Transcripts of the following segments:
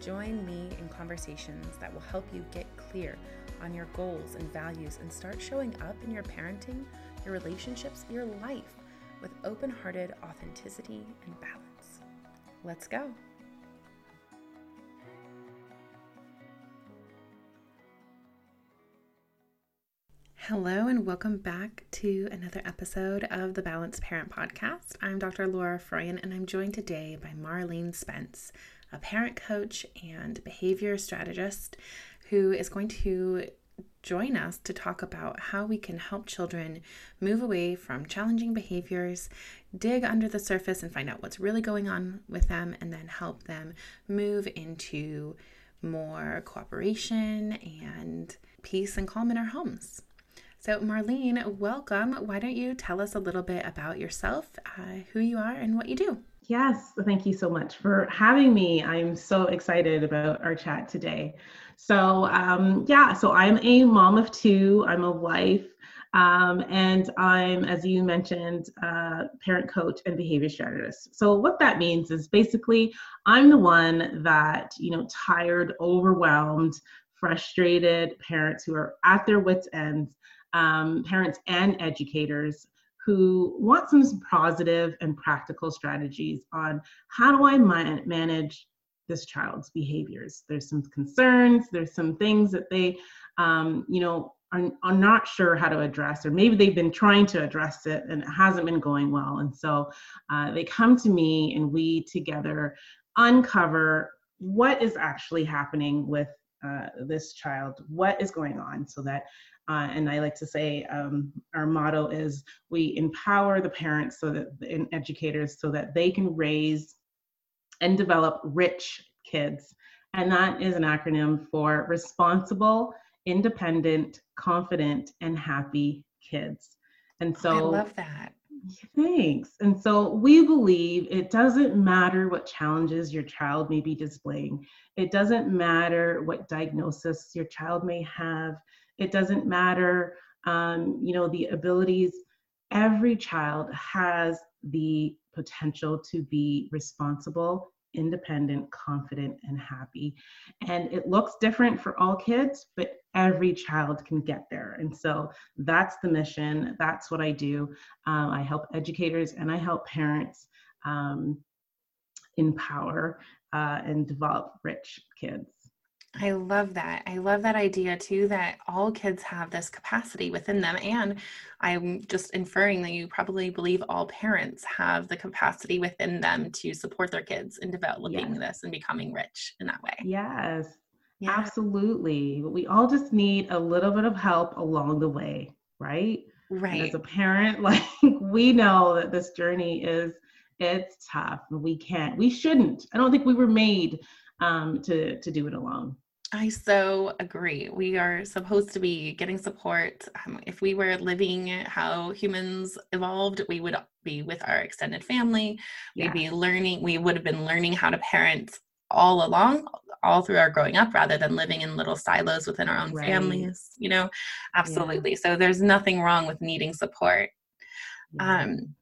Join me in conversations that will help you get clear on your goals and values and start showing up in your parenting, your relationships, your life with open hearted authenticity and balance. Let's go. Hello, and welcome back to another episode of the Balanced Parent Podcast. I'm Dr. Laura Froyen, and I'm joined today by Marlene Spence a parent coach and behavior strategist who is going to join us to talk about how we can help children move away from challenging behaviors, dig under the surface and find out what's really going on with them, and then help them move into more cooperation and peace and calm in our homes. So, Marlene, welcome. Why don't you tell us a little bit about yourself, uh, who you are, and what you do? Yes, thank you so much for having me. I'm so excited about our chat today. So, um, yeah, so I'm a mom of two, I'm a wife, um, and I'm, as you mentioned, uh, parent coach and behavior strategist. So, what that means is basically I'm the one that, you know, tired, overwhelmed, frustrated parents who are at their wits' ends, um, parents and educators who want some positive and practical strategies on how do I man- manage this child's behaviors. There's some concerns, there's some things that they, um, you know, are, are not sure how to address, or maybe they've been trying to address it and it hasn't been going well. And so uh, they come to me and we together uncover what is actually happening with uh, this child, what is going on, so that uh, and I like to say um, our motto is we empower the parents so that and educators so that they can raise and develop rich kids. And that is an acronym for responsible, independent, confident, and happy kids. And so I love that. Thanks. And so we believe it doesn't matter what challenges your child may be displaying. It doesn't matter what diagnosis your child may have. It doesn't matter, um, you know, the abilities. Every child has the potential to be responsible, independent, confident, and happy. And it looks different for all kids, but every child can get there. And so that's the mission. That's what I do. Um, I help educators and I help parents um, empower uh, and develop rich kids. I love that. I love that idea too that all kids have this capacity within them. And I'm just inferring that you probably believe all parents have the capacity within them to support their kids in developing yes. this and becoming rich in that way. Yes, yeah. absolutely. We all just need a little bit of help along the way, right? Right. And as a parent, like we know that this journey is it's tough. We can't, we shouldn't. I don't think we were made um, to to do it alone. I so agree. We are supposed to be getting support. Um, if we were living how humans evolved, we would be with our extended family. We'd be learning, we would have been learning how to parent all along, all through our growing up, rather than living in little silos within our own right. families, you know? Absolutely. Yeah. So there's nothing wrong with needing support. Yeah. Um,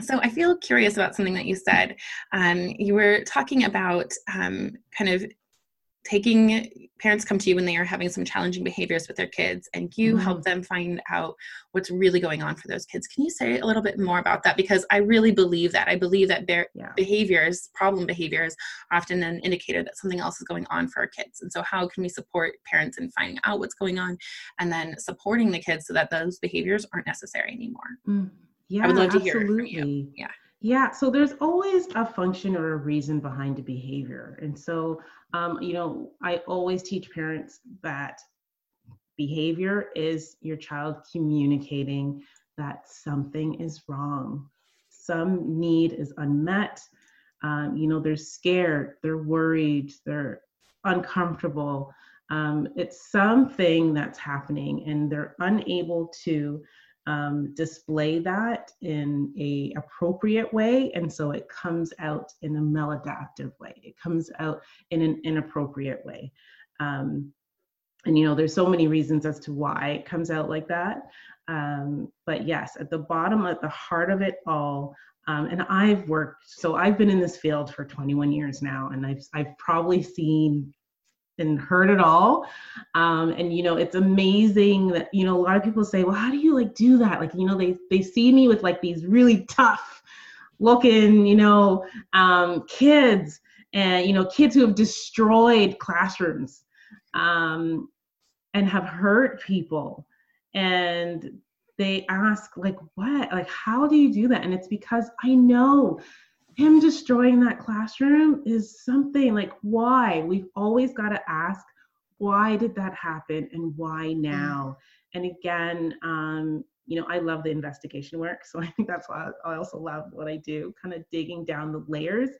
so I feel curious about something that you said. Um, you were talking about um, kind of taking parents come to you when they are having some challenging behaviors with their kids and you mm-hmm. help them find out what's really going on for those kids can you say a little bit more about that because i really believe that i believe that their yeah. behaviors problem behaviors are often an indicator that something else is going on for our kids and so how can we support parents in finding out what's going on and then supporting the kids so that those behaviors aren't necessary anymore mm. Yeah i would love to absolutely. hear you yeah yeah, so there's always a function or a reason behind a behavior. And so, um, you know, I always teach parents that behavior is your child communicating that something is wrong, some need is unmet. Um, you know, they're scared, they're worried, they're uncomfortable. Um, it's something that's happening, and they're unable to um, display that in a appropriate way. And so it comes out in a maladaptive way. It comes out in an inappropriate way. Um, and you know there's so many reasons as to why it comes out like that. Um, but yes at the bottom at the heart of it all um, and i've worked so i've been in this field for 21 years now and i've, I've probably seen and heard it all. Um, and you know, it's amazing that you know a lot of people say, "Well, how do you like do that?" Like, you know, they they see me with like these really tough looking, you know, um, kids, and you know, kids who have destroyed classrooms um, and have hurt people, and they ask like, "What? Like, how do you do that?" And it's because I know him destroying that classroom is something like why? We've always got to ask why did that happen and why now? And again um, you know i love the investigation work so i think that's why i also love what i do kind of digging down the layers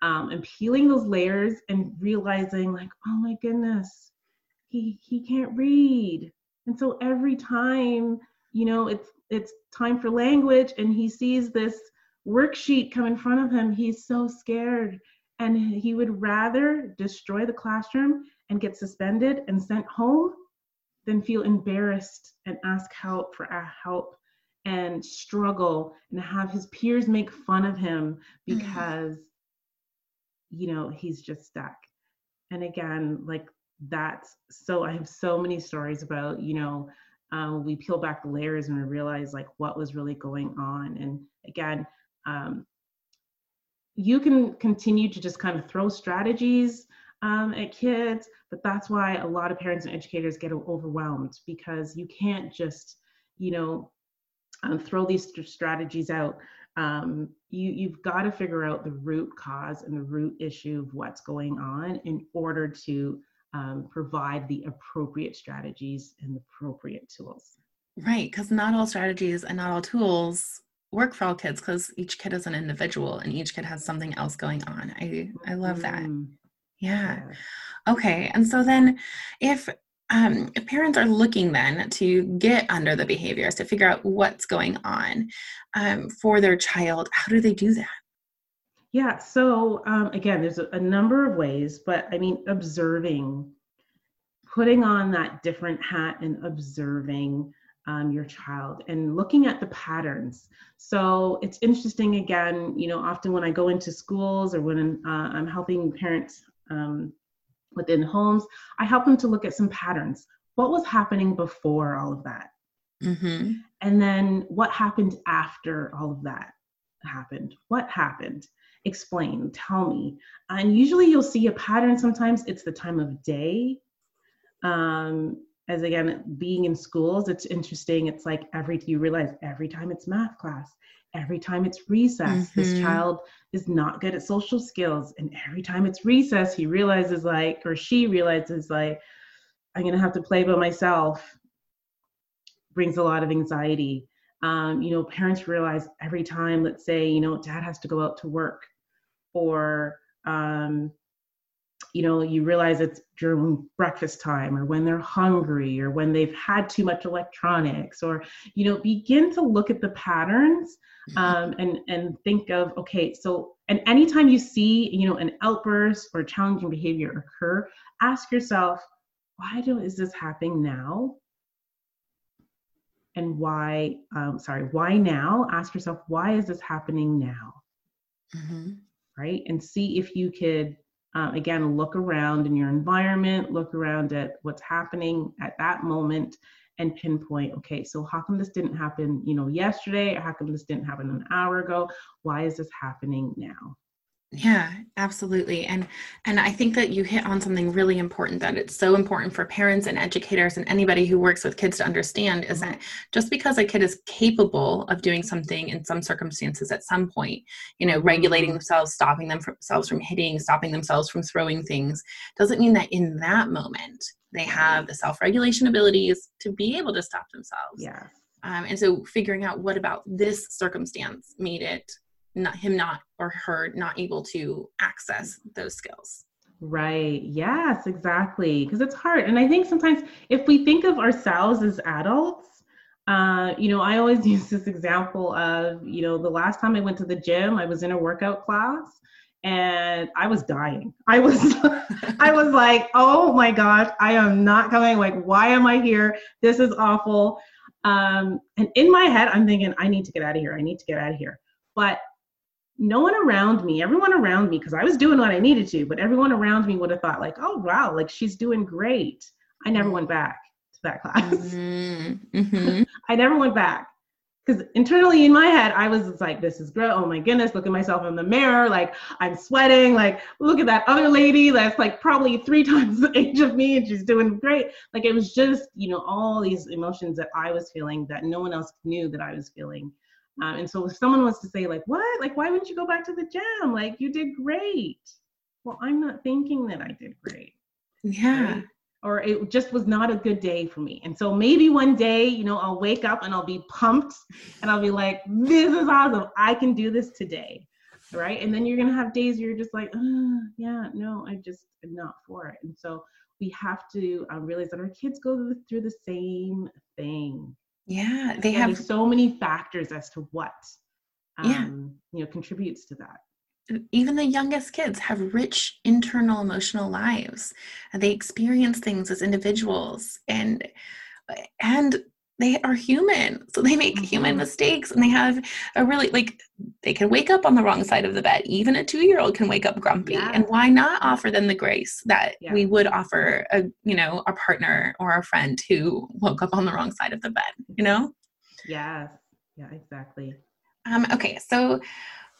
um, and peeling those layers and realizing like oh my goodness he he can't read. And so every time you know it's it's time for language and he sees this worksheet come in front of him, he's so scared. And he would rather destroy the classroom and get suspended and sent home than feel embarrassed and ask help for our help and struggle and have his peers make fun of him mm-hmm. because mm-hmm. you know he's just stuck and again like that's so i have so many stories about you know um, we peel back the layers and we realize like what was really going on and again um, you can continue to just kind of throw strategies um, at kids, but that's why a lot of parents and educators get overwhelmed because you can't just, you know, um, throw these strategies out. Um, you, you've got to figure out the root cause and the root issue of what's going on in order to um, provide the appropriate strategies and the appropriate tools. Right, because not all strategies and not all tools work for all kids because each kid is an individual and each kid has something else going on. I I love that. Mm. Yeah. Okay. And so then if um, if parents are looking then to get under the behaviors to figure out what's going on um, for their child, how do they do that? Yeah. So um, again, there's a, a number of ways, but I mean, observing, putting on that different hat and observing um, your child and looking at the patterns. So it's interesting again, you know, often when I go into schools or when uh, I'm helping parents um, within homes, I help them to look at some patterns. What was happening before all of that? Mm-hmm. And then what happened after all of that happened? What happened? Explain, tell me. And usually you'll see a pattern. Sometimes it's the time of day. Um, as again being in schools it's interesting. It's like every you realize every time it's math class every time it's recess mm-hmm. this child is not good at social skills. And every time it's recess he realizes like or she realizes like i'm going to have to play by myself brings a lot of anxiety. Um, you know parents realize every time let's say you know dad has to go out to work or um, you know you realize it's during breakfast time or when they're hungry or when they've had too much electronics or you know begin to look at the patterns mm-hmm. um, and and think of okay so and anytime you see you know an outburst or challenging behavior occur ask yourself why do is this happening now and why um, sorry why now ask yourself why is this happening now mm-hmm. right and see if you could Um, again, look around in your environment, look around at what's happening at that moment, and pinpoint okay so how come this didn't happen you know yesterday? Or how come this didn't happen an hour ago? Why is this happening now yeah absolutely. And and i think that you hit on something really important that it's so important for parents and educators and anybody who works with kids to understand is that just because a kid is capable of doing something in some circumstances at some point you know regulating mm-hmm. themselves stopping themselves from hitting stopping themselves from throwing things doesn't mean that in that moment they have the self-regulation abilities to be able to stop themselves. Yeah. Um, and so figuring out what about this circumstance made it not him not or her not able to access those skills right yes exactly because it's hard and i think sometimes if we think of ourselves as adults uh, you know i always use this example of you know the last time i went to the gym i was in a workout class and I was dying. I was I was like, "Oh my gosh, I am not coming. Like, why am I here? This is awful." Um, and in my head, I'm thinking, "I need to get out of here. I need to get out of here." But no one around me, everyone around me, because I was doing what I needed to, but everyone around me would have thought, like, "Oh wow, like she's doing great." I never went back to that class. Mm-hmm. mm-hmm. I never went back because internally in my head i was like this is great oh my goodness look at myself in the mirror like i'm sweating like look at that other lady that's like probably three times the age of me and she's doing great like it was just you know all these emotions that i was feeling that no one else knew that i was feeling um, and so if someone wants to say like what like why wouldn't you go back to the gym like you did great well i'm not thinking that i did great yeah right? or it just was not a good day for me. And so maybe one day, you know, I'll wake up and I'll be pumped and I'll be like, this is awesome. I can do this today. Right. And then you're going to have days where you're just like, oh, yeah, no, I just am not for it. And so we have to uh, realize that our kids go through the same thing. Yeah. They have so many factors as to what, um, yeah. you know, contributes to that even the youngest kids have rich internal emotional lives they experience things as individuals and and they are human so they make mm-hmm. human mistakes and they have a really like they can wake up on the wrong side of the bed even a two year old can wake up grumpy yeah. and why not offer them the grace that yeah. we would offer a you know a partner or a friend who woke up on the wrong side of the bed you know yes yeah exactly um okay so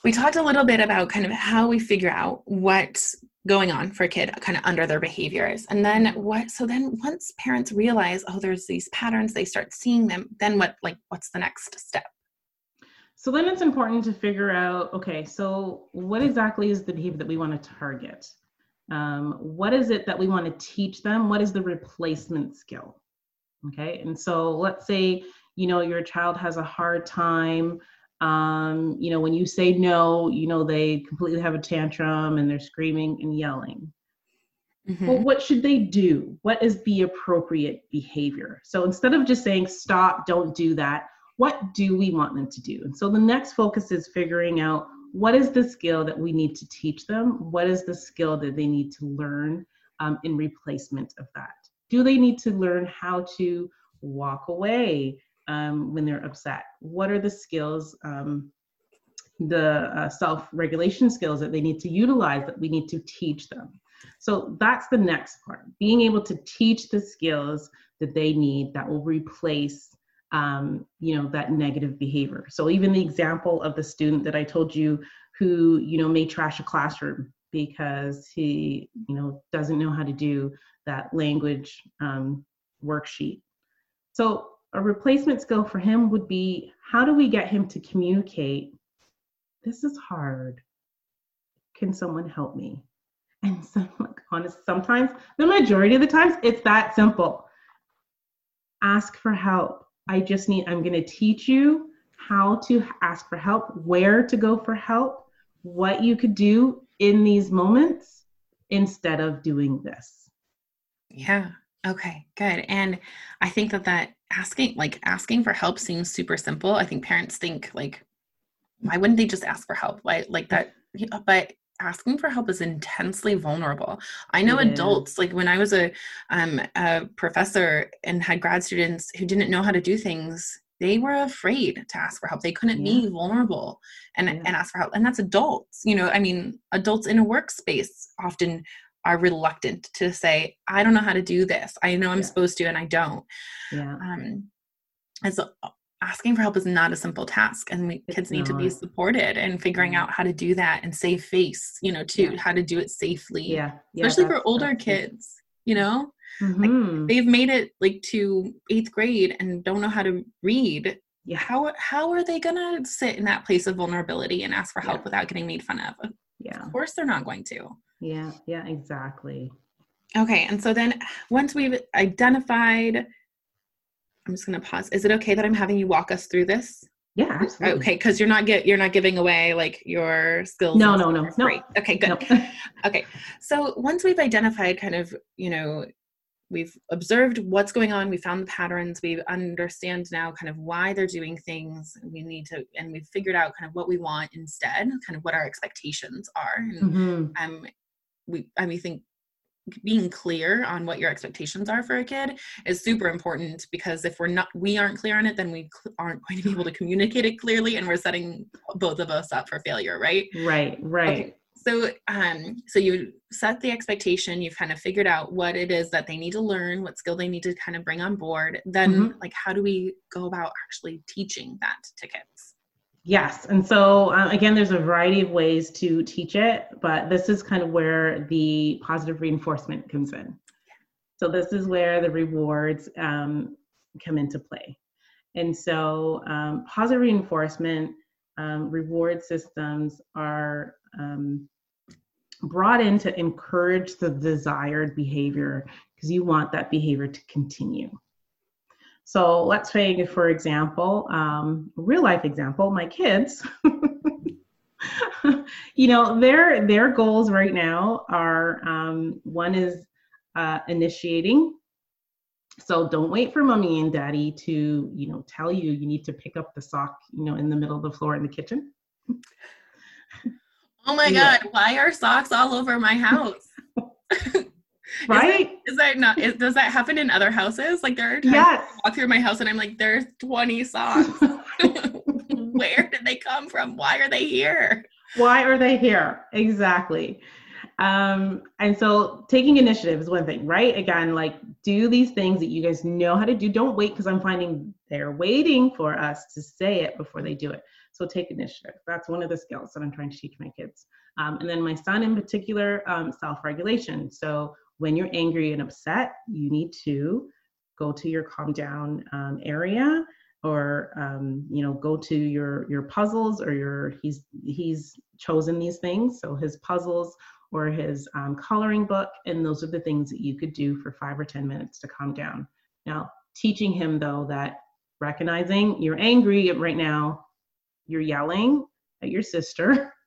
we talked a little bit about kind of how we figure out what's going on for a kid kind of under their behaviors. And then what so then once parents realize oh there's these patterns they start seeing them then what like what's the next step? So then it's important to figure out okay so what exactly is the behavior that we want to target? Um, what is it that we want to teach them? What is the replacement skill? Okay and so let's say you know your child has a hard time um, you know, when you say no, you know, they completely have a tantrum and they're screaming and yelling. Mm-hmm. Well, what should they do? What is the appropriate behavior? So instead of just saying, stop, don't do that, what do we want them to do? And so the next focus is figuring out what is the skill that we need to teach them? What is the skill that they need to learn um, in replacement of that? Do they need to learn how to walk away, um, when they're upset? What are the skills, um, the uh, self regulation skills that they need to utilize that we need to teach them? So that's the next part being able to teach the skills that they need that will replace um, you know that negative behavior so even the example of the student that i told you who you know may trash a classroom because he you know doesn't know how to do that language um, worksheet so a replacement skill for him would be how do we get him to communicate? This is hard. Can someone help me? And so like honest sometimes the majority of the times it's that simple. Ask for help. I just need i'm going to teach you how to ask for help where to go for help what you could do in these moments instead of doing this. Yeah Okay, good. And I think that that asking like asking for help seems super simple. I think parents think like why wouldn't they just ask for help? Like like that but asking for help is intensely vulnerable. I know adults like when I was a um a professor and had grad students who didn't know how to do things they were afraid to ask for help. They couldn't yeah. be vulnerable and, yeah. and ask for help. And that's adults. You know, I mean, adults in a workspace often are reluctant to say, I don't know how to do this. I know I'm yeah. supposed to and I don't. Yeah. Um, and so asking for help is not a simple task and we, kids need to be supported and figuring out how to do that and save face you know too yeah. how to do it safely yeah, yeah especially for older kids you know mm-hmm. like they've made it like to eighth grade and don't know how to read yeah how how are they gonna sit in that place of vulnerability and ask for help without getting made fun of yeah of course they're not going to yeah yeah exactly okay and so then once we've identified I'm just going to pause. Is it okay that I'm having you walk us through this? Yeah, absolutely. Okay, because you're not get you're not giving away like your skills. No, no, no, no. Okay, good. No. okay, so once we've identified kind of you know we've observed what's going on we found the patterns we understand now kind of why they're doing things we need to and we've figured out kind of what we want instead kind of what our expectations are and mm-hmm. um we i mean think being clear on what your expectations are for a kid is super important because if we're not we aren't clear on it then we cl- aren't going to be able to communicate it clearly and we're setting both of us up for failure right right right okay. So um so you set the expectation you've kind of figured out what it is that they need to learn what skill they need to kind of bring on board then mm-hmm. like how do we go about actually teaching that to kids Yes. And so, uh, again, there's a variety of ways to teach it, but this is kind of where the positive reinforcement comes in. So, this is where the rewards um, come into play. And so, um, positive reinforcement um, reward systems are um, brought in to encourage the desired behavior because you want that behavior to continue. So let's say, for example, um, real life example, my kids. you know, their their goals right now are um, one is uh, initiating. So don't wait for mommy and daddy to you know tell you you need to pick up the sock you know in the middle of the floor in the kitchen. Oh my yeah. god, why are socks all over my house? right? Is that, is that not? Is, does that happen in other houses? Like there are times yes. I walk through my house and I'm like, there's 20 socks. Where did they come from? Why are they here? Why are they here? Exactly. Um, and so taking initiative is one thing, right? Again, like do these things that you guys know how to do. Don't wait because I'm finding they're waiting for us to say it before they do it. So take initiative. That's one of the skills that I'm trying to teach my kids. Um, and then my son in particular, um, self-regulation. So when you're angry and upset, you need to go to your calm down um, area or um, you know go to your your puzzles or your he's he's chosen these things so his puzzles or his um, coloring book and those are the things that you could do for five or ten minutes to calm down. Now teaching him though that recognizing you're angry right now you're yelling at your sister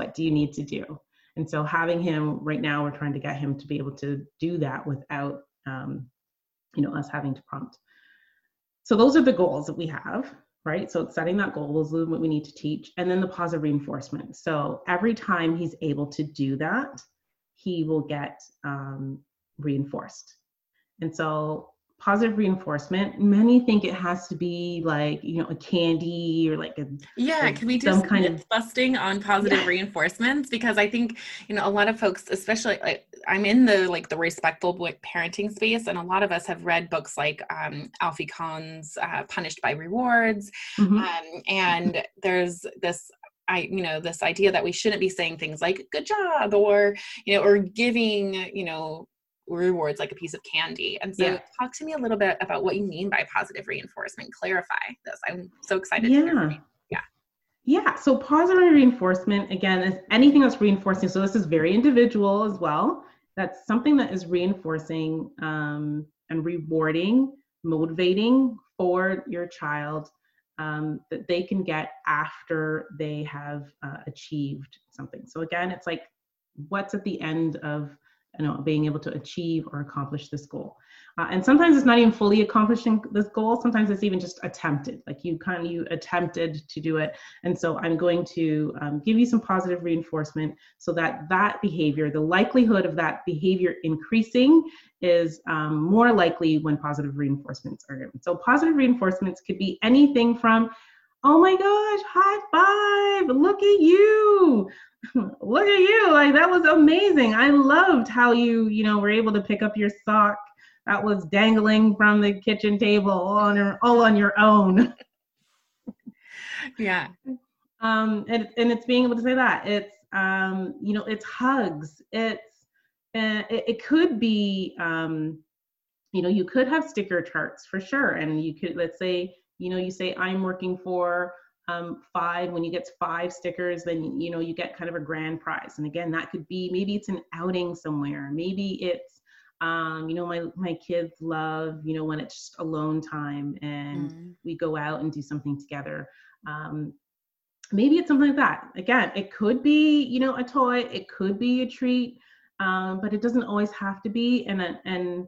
what do you need to do? And so having him right now, we're trying to get him to be able to do that without, um, you know, us having to prompt. So those are the goals that we have, right? So it's setting that goal is what we need to teach. And then the positive reinforcement. So every time he's able to do that, he will get um, reinforced. And so positive reinforcement many think it has to be like you know a candy or like a yeah like can we do some kind of busting on positive yeah. reinforcements because i think you know a lot of folks especially like i'm in the like the respectful parenting space and a lot of us have read books like um, alfie kohn's uh, punished by rewards mm-hmm. um, and there's this I, you know, this idea that we shouldn't be saying things like "good job" or, you know, or giving, you know, rewards like a piece of candy. And so, yeah. talk to me a little bit about what you mean by positive reinforcement. Clarify this. I'm so excited yeah. Yeah. Yeah. So, positive reinforcement, again, is anything that's reinforcing. So, this is very individual as well. That's something that is reinforcing um, and rewarding, motivating for your child um, that they can get after they have uh, achieved something. So, again, it's like what's at the end of you know being able to achieve or accomplish this goal Uh, and sometimes it's not even fully accomplishing this goal. Sometimes it's even just attempted, like you kind of you attempted to do it. And so I'm going to um, give you some positive reinforcement so that that behavior, the likelihood of that behavior increasing, is um, more likely when positive reinforcements are given. So positive reinforcements could be anything from oh my gosh, high five, look at you. look at you. Like that was amazing. I loved how you, you know, were able to pick up your sock that was dangling from the kitchen table all on your, all on your own. yeah. Um, and, and it's being able to say that it's, um, you know, it's hugs. It's, uh, it, it could be, um, you know, you could have sticker charts for sure. And you could, let's say, you know you say i'm working for um, five when you get five stickers then you know you get kind of a grand prize. And again that could be maybe it's an outing somewhere. Maybe it's um, you know my my kids love you know when it's just alone time and mm. we go out and do something together. Um, maybe it's something like that. Again it could be you know a toy. It could be a treat. Um, but it doesn't always have to be. And and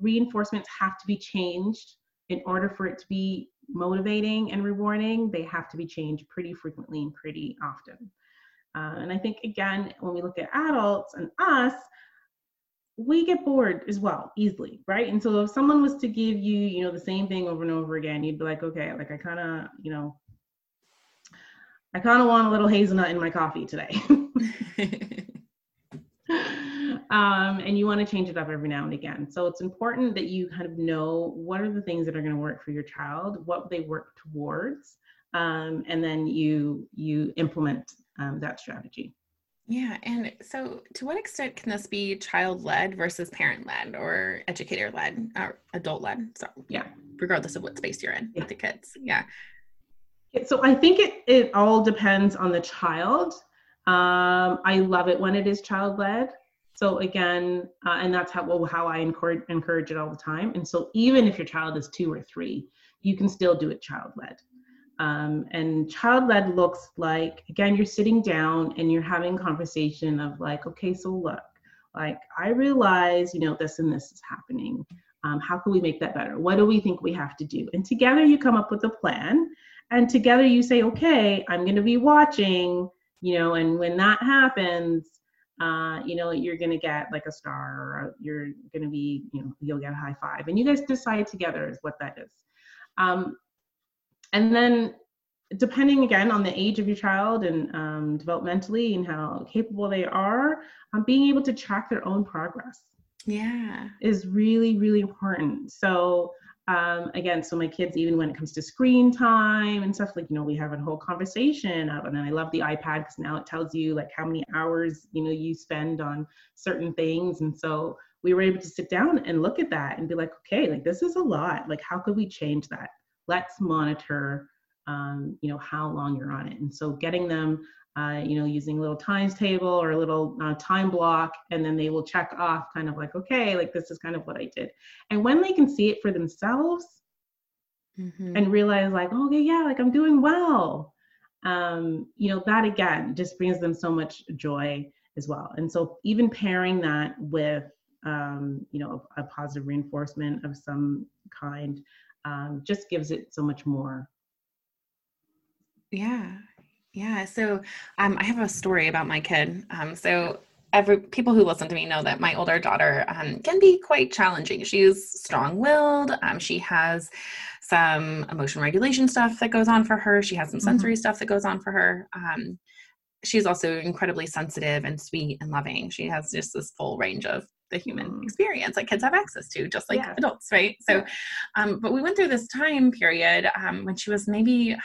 reinforcements have to be changed in order for it to be motivating and rewarding, they have to be changed pretty frequently and pretty often. Uh, and I think, again, when we look at adults and us, we get bored as well easily, right? And so if someone was to give you, you know, the same thing over and over again, you'd be like, okay, like I kind of, you know, I kind of want a little hazelnut in my coffee today. um, and you want to change it up every now and again. So it's important that you kind of know what are the things that are going to work for your child, what they work towards, um, and then you you implement um, that strategy. Yeah, and so to what extent can this be child led versus parent led or educator led or adult led? So yeah, regardless of what space you're in yeah. with the kids. Yeah. So I think it it all depends on the child. Um, I love it when it is child led. So again, uh, and that's how well, how I encourage encourage it all the time. And so even if your child is two or three, you can still do it child led. Um, and child led looks like again, you're sitting down and you're having conversation of like, okay, so look, like I realize you know this and this is happening. Um, how can we make that better? What do we think we have to do? And together you come up with a plan, and together you say, okay, I'm going to be watching, you know, and when that happens uh, you know, you're going to get like a star or you're going to be, you know, you'll get a high five. And you guys decide together is what that is. Um, and then depending again on the age of your child and um, developmentally and how capable they are, um, being able to track their own progress. Yeah. Is really, really important. So um, again, so my kids, even when it comes to screen time and stuff, like, you know, we have a whole conversation of, and then I love the iPad because now it tells you like how many hours, you know, you spend on certain things. And so we were able to sit down and look at that and be like, okay, like this is a lot. Like, how could we change that? Let's monitor, um, you know, how long you're on it. And so getting them uh, you know, using a little times table or a little uh, time block, and then they will check off kind of like, okay, like this is kind of what I did. And when they can see it for themselves mm-hmm. and realize like, oh, okay, yeah, like I'm doing well, um, you know, that again just brings them so much joy as well. And so even pairing that with, um, you know, a, a positive reinforcement of some kind um, just gives it so much more. Yeah, yeah. So um, I have a story about my kid. Um, so every people who listen to me know that my older daughter um, can be quite challenging. She's strong-willed. Um, she has some emotion regulation stuff that goes on for her. She has some sensory mm-hmm. stuff that goes on for her. Um, she's also incredibly sensitive and sweet and loving. She has just this full range of the human mm. experience that kids have access to, just like yeah. adults, right? So, um, but we went through this time period um, when she was maybe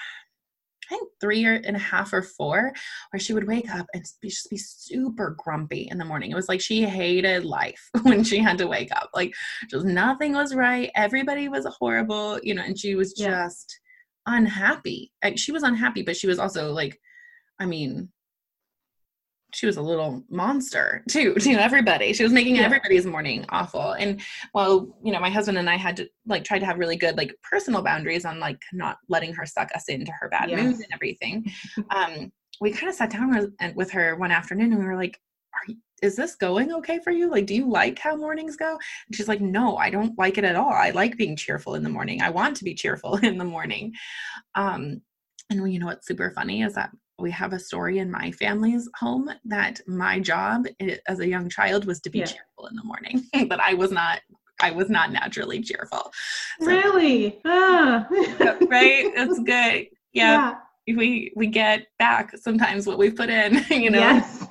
I think three or and a half or four, where she would wake up and be, just be super grumpy in the morning. It was like she hated life when she had to wake up. Like just nothing was right. Everybody was horrible, you know, and she was just yeah. unhappy. Like, she was unhappy, but she was also like, I mean, she was a little monster too to everybody. She was making yeah. everybody's morning awful. And while you know, my husband and I had to like try to have really good like personal boundaries on like not letting her suck us into her bad yes. moods and everything. um, we kind of sat down with, with her one afternoon and we were like, "Are you, is this going okay for you? Like, do you like how mornings go? And she's like, no, I don't like it at all. I like being cheerful in the morning. I want to be cheerful in the morning. Um, and you know what's super funny is that we have a story in my family's home that my job as a young child was to be yeah. cheerful in the morning, but I was not I was not naturally cheerful. So, really? Ah. right? that's good. Yeah. yeah. We we get back sometimes what we've put in, you know. Yes.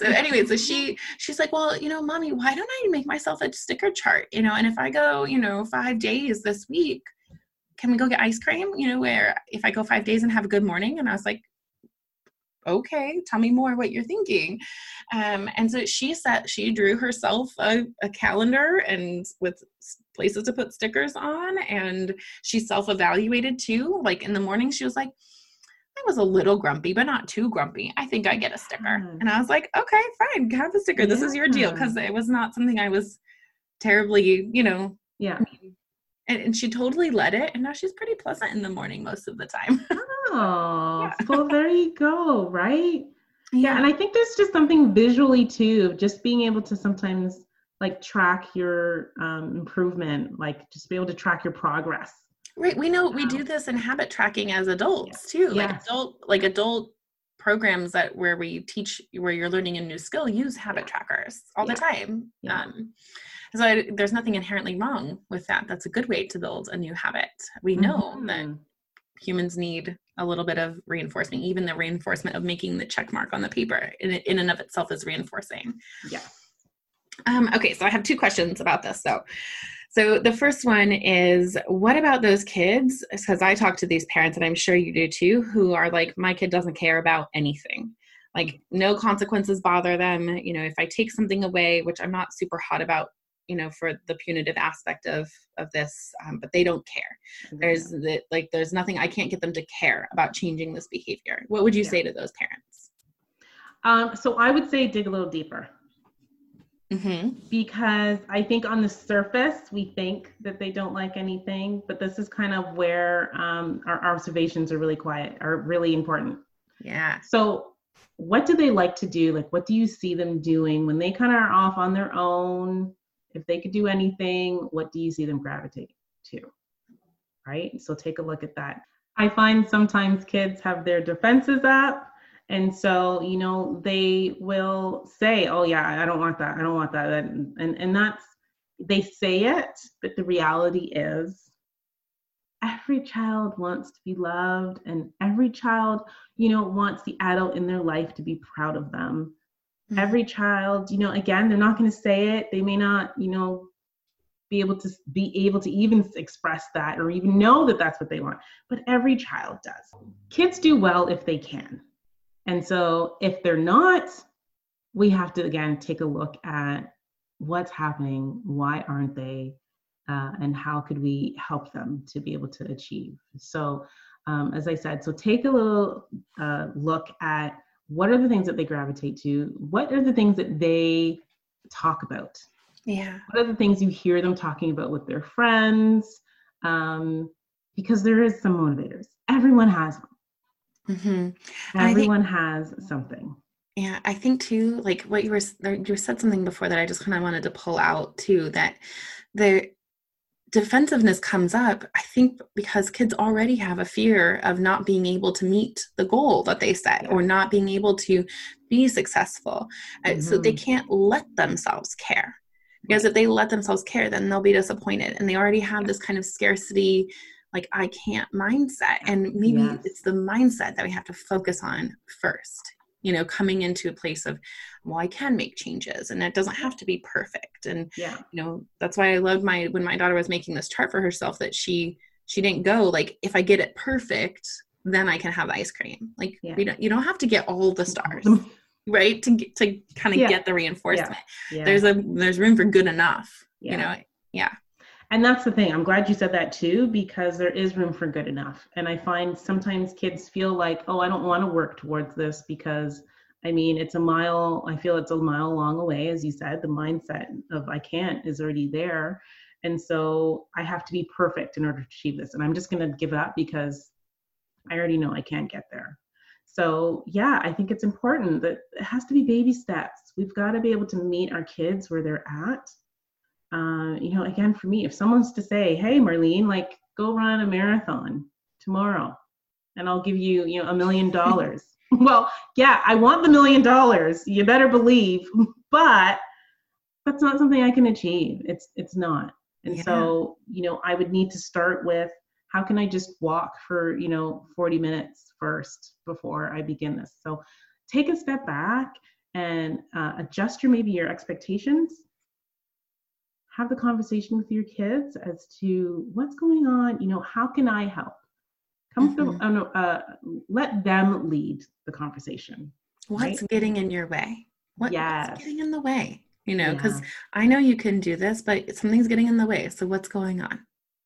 so anyway, so she she's like, Well, you know, mommy, why don't I make myself a sticker chart? You know, and if I go, you know, five days this week, can we go get ice cream? You know, where if I go five days and have a good morning, and I was like, okay tell me more what you're thinking um, and so she said she drew herself a, a calendar and with places to put stickers on and she self-evaluated too like in the morning she was like I was a little grumpy, but not too grumpy. I think I get a sticker. Mm. And I was like, okay, fine, have a sticker. Yeah. This is your deal. Because it was not something I was terribly, you know. Yeah. And, and, she totally let it. And now she's pretty pleasant in the morning most of the time. Oh, yeah. well, there you go, right? Yeah. yeah. And I think there's just something visually too, just being able to sometimes like track your um, improvement, like just be able to track your progress. Right. We know we do this in habit tracking as adults too. Like adult, like adult programs that where we teach where you're learning a new skill use habit trackers all the time. Um, so I, there's nothing inherently wrong with that. That's a good way to build a new habit. We know mm-hmm. that humans need a little bit of reinforcement even the reinforcement of making the check mark on the paper in, in and of itself is reinforcing yeah um, okay so i have two questions about this so so the first one is what about those kids because i talk to these parents and i'm sure you do too who are like my kid doesn't care about anything like no consequences bother them you know if i take something away which i'm not super hot about you know for the punitive aspect of of this um, but they don't care. Mm-hmm. there's the, like there's nothing i can't get them to care about changing this behavior. What would you yeah. say to those parents? Um, so i would say dig a little deeper. Mm-hmm. because i think on the surface we think that they don't like anything but this is kind of where um, our observations are really quiet are really important. Yeah. So what do they like to do? Like what do you see them doing when they kind of are off on their own if they could do anything, what do you see them gravitate to? Right? So take a look at that. I find sometimes kids have their defenses up. And so, you know, they will say, oh, yeah, I don't want that. I don't want that. And, and, and that's, they say it, but the reality is every child wants to be loved and every child, you know, wants the adult in their life to be proud of them mm-hmm. every child you know again they're not going to say it. They may not you know be able to be able to even express that or even know that that's what they want but every child does. Kids do well if they can. And so if they're not we have to again take a look at what's happening why aren't they uh, and how could we help them to be able to achieve? So um, as i said so take a little uh, look at what are the things that they gravitate to? What are the things that they talk about? Yeah. What are the things you hear them talking about with their friends? Um, because there is some motivators. Everyone has one. Mm-hmm. everyone think, has something. Yeah i think too like what you were you said something before that i just kind of wanted to pull out too that there defensiveness comes up, I think because kids already have a fear of not being able to meet the goal that they set or not being able to be successful. Mm-hmm. So they mm-hmm. can't let themselves care. Because if they let themselves care, then they'll be disappointed. And they already have this kind of scarcity, like, I can't mindset. And maybe yes. it's the mindset that we have to focus on first you know coming into a place of well i can make changes and it doesn't have to be perfect. And yeah. you know that's why i loved my when my daughter was making this chart for herself that she she didn't go like if i get it perfect then i can have ice cream. Like yeah. we don't you don't have to get all the stars right? To get to kind of yeah. get the reinforcement. Yeah. there's a there's room for good enough you know? Yeah and that's the thing i'm glad you said that too because there is room for good enough and i find sometimes kids feel like oh i don't want to work towards this because i mean it's a mile i feel it's a mile long away as you said the mindset of i can't is already there and so i have to be perfect in order to achieve this and i'm just going to give up because i already know i can't get there So, yeah, I think it's important that it has to be baby steps. We've got to be able to meet our kids where they're at. Uh, you know, again, for me, if someone's to say, hey, Marlene, like, go run a marathon tomorrow and I'll give you, you know, a million dollars. Well, yeah, I want the million dollars. You better believe, but that's not something I can achieve. It's it's not. And yeah. so, you know, I would need to start with how can I just walk for, you know, 40 minutes first before I begin this. So take a step back and uh, adjust your maybe your expectations. Have the conversation with your kids as to what's going on, you know, how can I help? Come mm-hmm. from, uh, uh, let them lead the conversation. What's right? getting in your way? What, yes. What's getting in the way? You know, because yeah. I know you can do this, but something's getting in the way. So what's going on?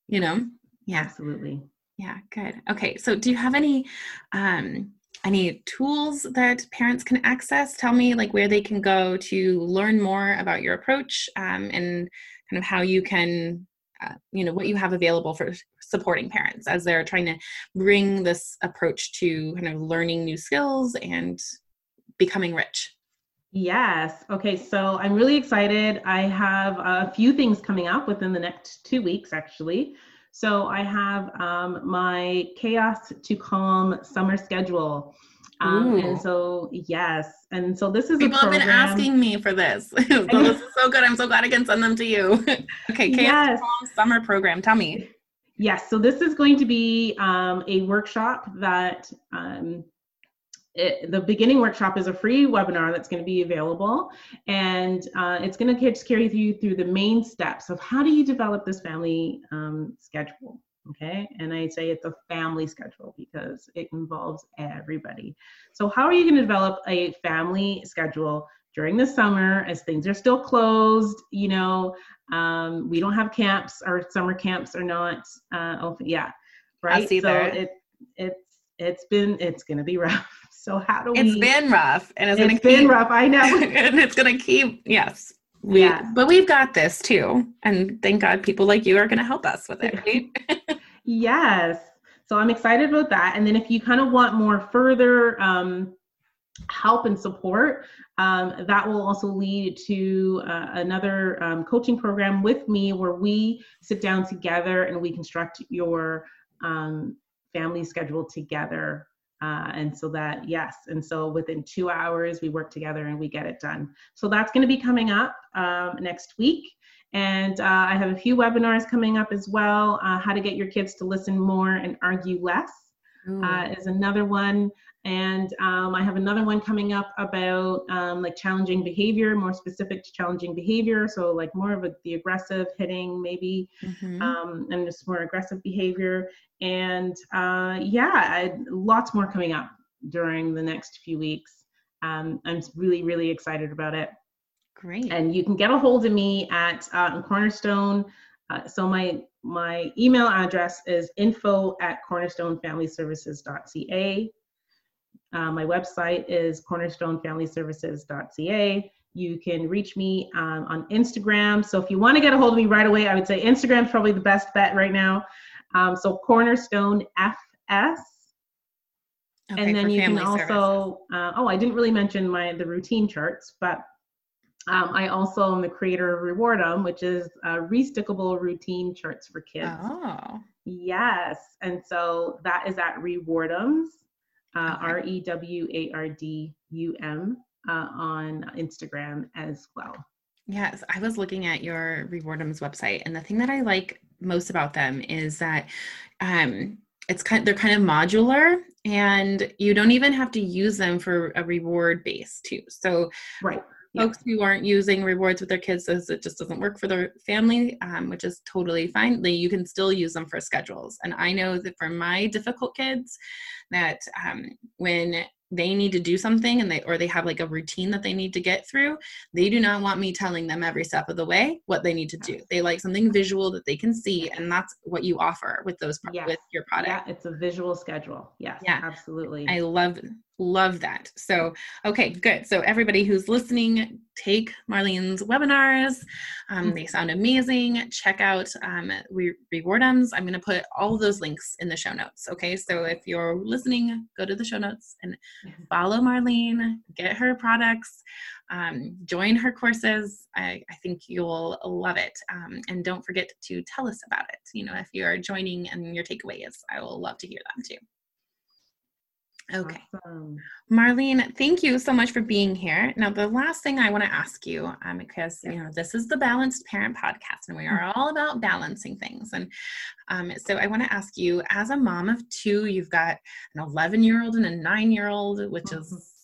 You know? Yeah. Absolutely. Yeah, good. Okay. So do you have any um any tools that parents can access? Tell me like where they can go to learn more about your approach um, and kind of how you can uh, you know what you have available for supporting parents as they're trying to bring this approach to kind of learning new skills and becoming rich. Yes. Okay so i'm really excited. I have a few things coming up within the next two weeks actually. So i have um, my chaos to calm summer schedule um, and so yes, and so this is people have been asking me for this. so this is so good. I'm so glad I can send them to you. okay, yes. summer program. Tell me. Yes, so this is going to be um, a workshop that um, it, the beginning workshop is a free webinar that's going to be available, and uh, it's going to just carry you through the main steps of how do you develop this family um, schedule okay? And i say it's a family schedule because it involves everybody. So how are you going to develop a family schedule during the summer as things are still closed you know? Um, we don't have camps our summer camps are not uh, open yeah right? so it it's it's been it's going to be rough. So how do we it's been rough and it's, it's been keep, rough i know. and it's going to keep yes. We, yeah. But we've got this too. And thank God people like you are going to help us with it, right? yes. So I'm excited about that. And then if you kind of want more further um, help and support, um, that will also lead to uh, another um, coaching program with me where we sit down together and we construct your um, family schedule together uh, and so that, yes, and so within two hours, we work together and we get it done. So that's going to be coming up um, next week. And uh, I have a few webinars coming up as well. Uh, how to get your kids to listen more and argue less uh, is another one. And um, I have another one coming up about um, like challenging behavior, more specific to challenging behavior. So like more of a, the aggressive hitting maybe, mm-hmm. um, and just more aggressive behavior. And uh, yeah, I, lots more coming up during the next few weeks. Um, I'm really, really excited about it. Great. And you can get a hold of me at uh, Cornerstone. Uh, so my my email address is info at cornerstonefamilyservices.ca. Uh, my website is cornerstonefamilyservices.ca. You can reach me um, on Instagram. So if you want to get a hold of me right away, I would say Instagram is probably the best bet right now. Um, so Cornerstone FS. Okay, and then you can also, uh, oh, I didn't really mention my the routine charts, but um, I also am the creator of Rewardum, which is a restickable routine charts for kids. Oh. Yes. And so that is at Rewardums, uh, R E W A R D U M, uh, on Instagram as well. Yes, I was looking at your Rewardums website, and the thing that I like most about them is that um, it's kind they're kind of modular and you don't even have to use them for a reward base too so right folks who aren't using rewards with their kids says it just doesn't work for their family um, which is totally fine. They, you can still use them for schedules. And i know that for my difficult kids that um, when they need to do something and they or they have like a routine that they need to get through they do not want me telling them every step of the way what they need to do. They like something visual that they can see and that's what you offer with those yes. with your product. Yeah it's a visual schedule. Yes yeah. absolutely. I love love that so okay good so everybody who's listening take Marlene's webinars. Um, Mm-hmm. they sound amazing. Check out um, Re- Rewardums. I'm going to put all those links in the show notes. Okay, so if you're listening, go to the show notes and follow Marlene, get her products, um, join her courses. I, I think you'll love it. Um, and don't forget to tell us about it. You know, if you are joining and your takeaways, I will love to hear them too. Okay. Awesome. Marlene, thank you so much for being here. Now, the last thing I want to ask you, um, because you know this is the Balanced Parent Podcast, and we are all about balancing things. And um, so, I want to ask you, as a mom of two, you've got an 11-year-old and a nine-year-old, which Mhm. is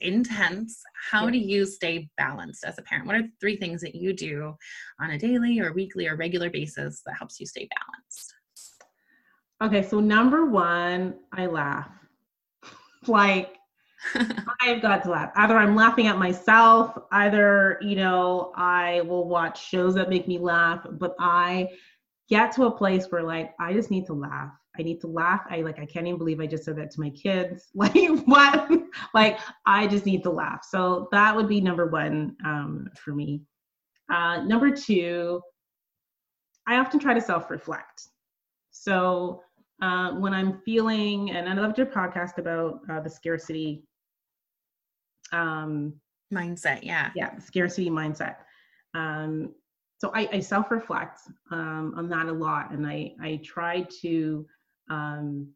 intense. How do you stay balanced as a parent? What are the three things that you do on a daily or weekly or regular basis that helps you stay balanced? Okay, so number one, I laugh. Like I've got to laugh. Either I'm laughing at myself, either, you know, I will watch shows that make me laugh, but I get to a place where like I just need to laugh. I need to laugh. I like I can't even believe I just said that to my kids. Like what? like I just need to laugh. So that would be number one um, for me. Uh, number two, I often try to self-reflect. So uh, when I'm feeling, and I loved your podcast about uh, the scarcity, um, Mindset, yeah. yeah, scarcity mindset. Um, so I, I self-reflect um, on that a lot, and I I try to um,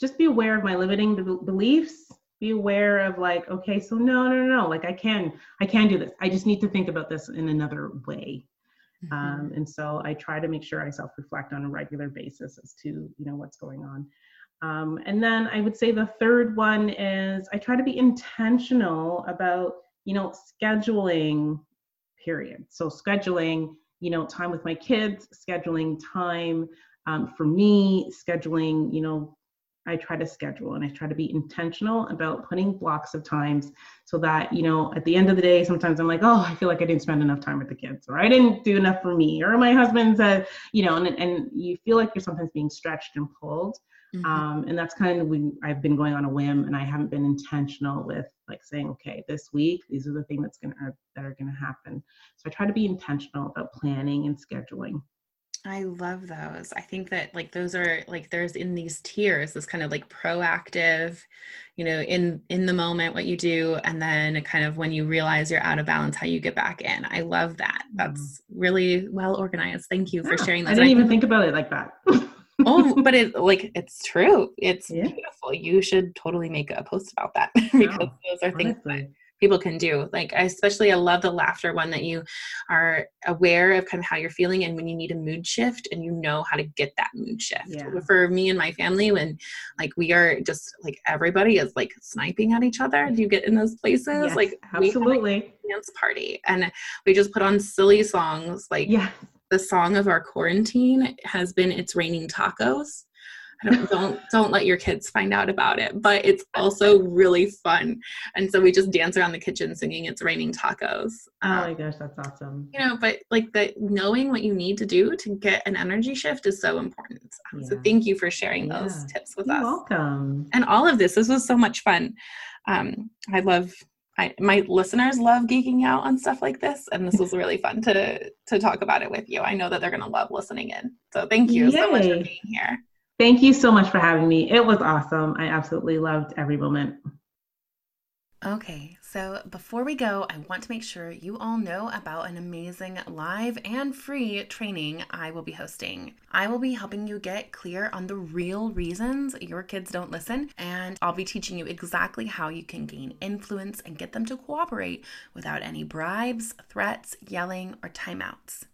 just be aware of my limiting be- beliefs. Be aware of like, okay, so no, no, no, no, like I can, I can do this. I just need to think about this in another way. Mhm. Um, and so I try to make sure I self-reflect on a regular basis as to you know what's going on. Um, and then I would say the third one is I try to be intentional about you know scheduling period. So scheduling you know time with my kids, scheduling time um, for me, scheduling you know I try to schedule and I try to be intentional about putting blocks of times so that, you know, at the end of the day, sometimes I'm like, oh, I feel like I didn't spend enough time with the kids or I didn't do enough for me or my husband said, you know, and, and you feel like you're sometimes being stretched and pulled. Mhm. Um, and that's kind of when I've been going on a whim and I haven't been intentional with like saying, okay, this week, these are the things that's going to, that are going to happen. So I try to be intentional about planning and scheduling. I love those. I think that like those are like there's in these tiers this kind of like proactive, you know, in in the moment what you do and then kind of when you realize you're out of balance how you get back in. I love that. Mm-hmm. That's really well organized. Thank you for Yeah, sharing that. I didn't even think about it like that. oh, but it like it's true. It's Yeah. beautiful. You should totally make a post about that because Oh, those are things that Honestly. People can do. Like I especially I love the laughter one that you are aware of kind of how you're feeling and when you need a mood shift and you know how to get that mood shift. Yeah. For me and my family when like we are just like everybody is like sniping at each other. Do you get in those places? Yes, like we have absolutely. a dance party and we just put on silly songs like Yes. the song of our quarantine has been it's raining tacos don't, don't don't let your kids find out about it. But it's also really fun. And so we just dance around the kitchen singing it's raining tacos. Oh um, my gosh, that's awesome. you know but like the knowing what you need to do to get an energy shift is so important. Um, so thank you for sharing those Yeah. tips with You're us. welcome. and all of this this was so much fun. Um, i love I, my listeners love geeking out on stuff like this and this was really fun to to talk about it with you. I know that they're going to love listening in. So thank you so much for being here Thank you so much for having me. It was awesome. I absolutely loved every moment. Okay, so before we go, I want to make sure you all know about an amazing live and free training I will be hosting. I will be helping you get clear on the real reasons your kids don't listen, and I'll be teaching you exactly how you can gain influence and get them to cooperate without any bribes, threats, yelling, or timeouts.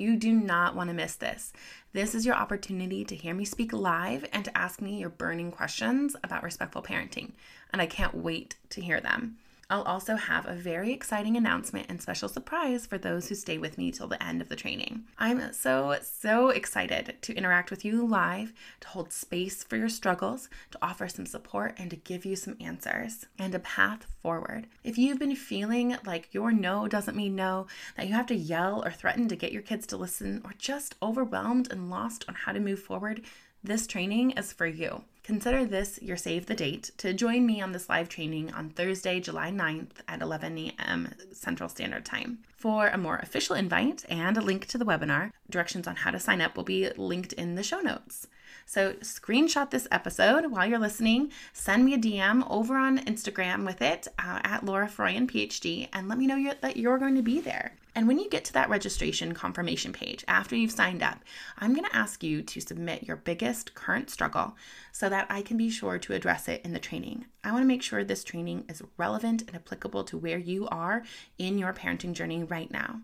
You do not want to miss this. This is your opportunity to hear me speak live and to ask me your burning questions about respectful parenting, and I can't wait to hear them. I'll also have a very exciting announcement and special surprise for those who stay with me till the end of the training. I'm so, so excited to interact with you live, to hold space for your struggles, to offer some support, and to give you some answers and a path forward. If you've been feeling like your no doesn't mean no, that you have to yell or threaten to get your kids to listen, or just overwhelmed and lost on how to move forward, this training is for you. Consider this your save the date to join me on this live training on Thursday, July 9th at 11 a.m. Central Standard Time. For a more official invite and a link to the webinar, directions on how to sign up will be linked in the show notes. So, screenshot this episode while you're listening, send me a DM over on Instagram with it uh, at Laura Froyen PhD, and let me know you're, that you're going to be there. And when you get to that registration confirmation page after you've signed up, I'm going to ask you to submit your biggest current struggle so that I can be sure to address it in the training. I want to make sure this training is relevant and applicable to where you are in your parenting journey right now.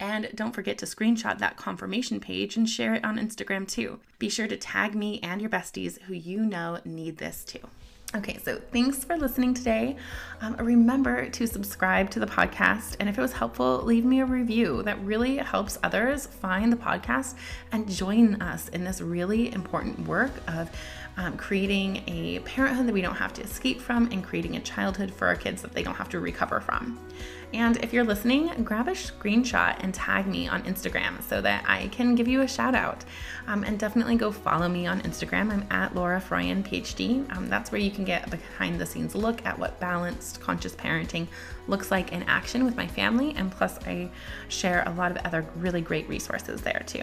And don't forget to screenshot that confirmation page and share it on Instagram too. Be sure to tag me and your besties who you know need this too. Okay, so thanks for listening today. Um, remember to subscribe to the podcast. And if it was helpful, leave me a review. That really helps others find the podcast and join us in this really important work of um, creating a parenthood that we don't have to escape from and creating a childhood for our kids that they don't have to recover from. And if you're listening, grab a screenshot and tag me on Instagram so that I can give you a shout out. Um, and definitely go follow me on Instagram. I'm at Laura Froyen PhD. Um, that's where you can get a behind the scenes look at what balanced conscious parenting looks like in action with my family. And plus, I share a lot of other really great resources there too.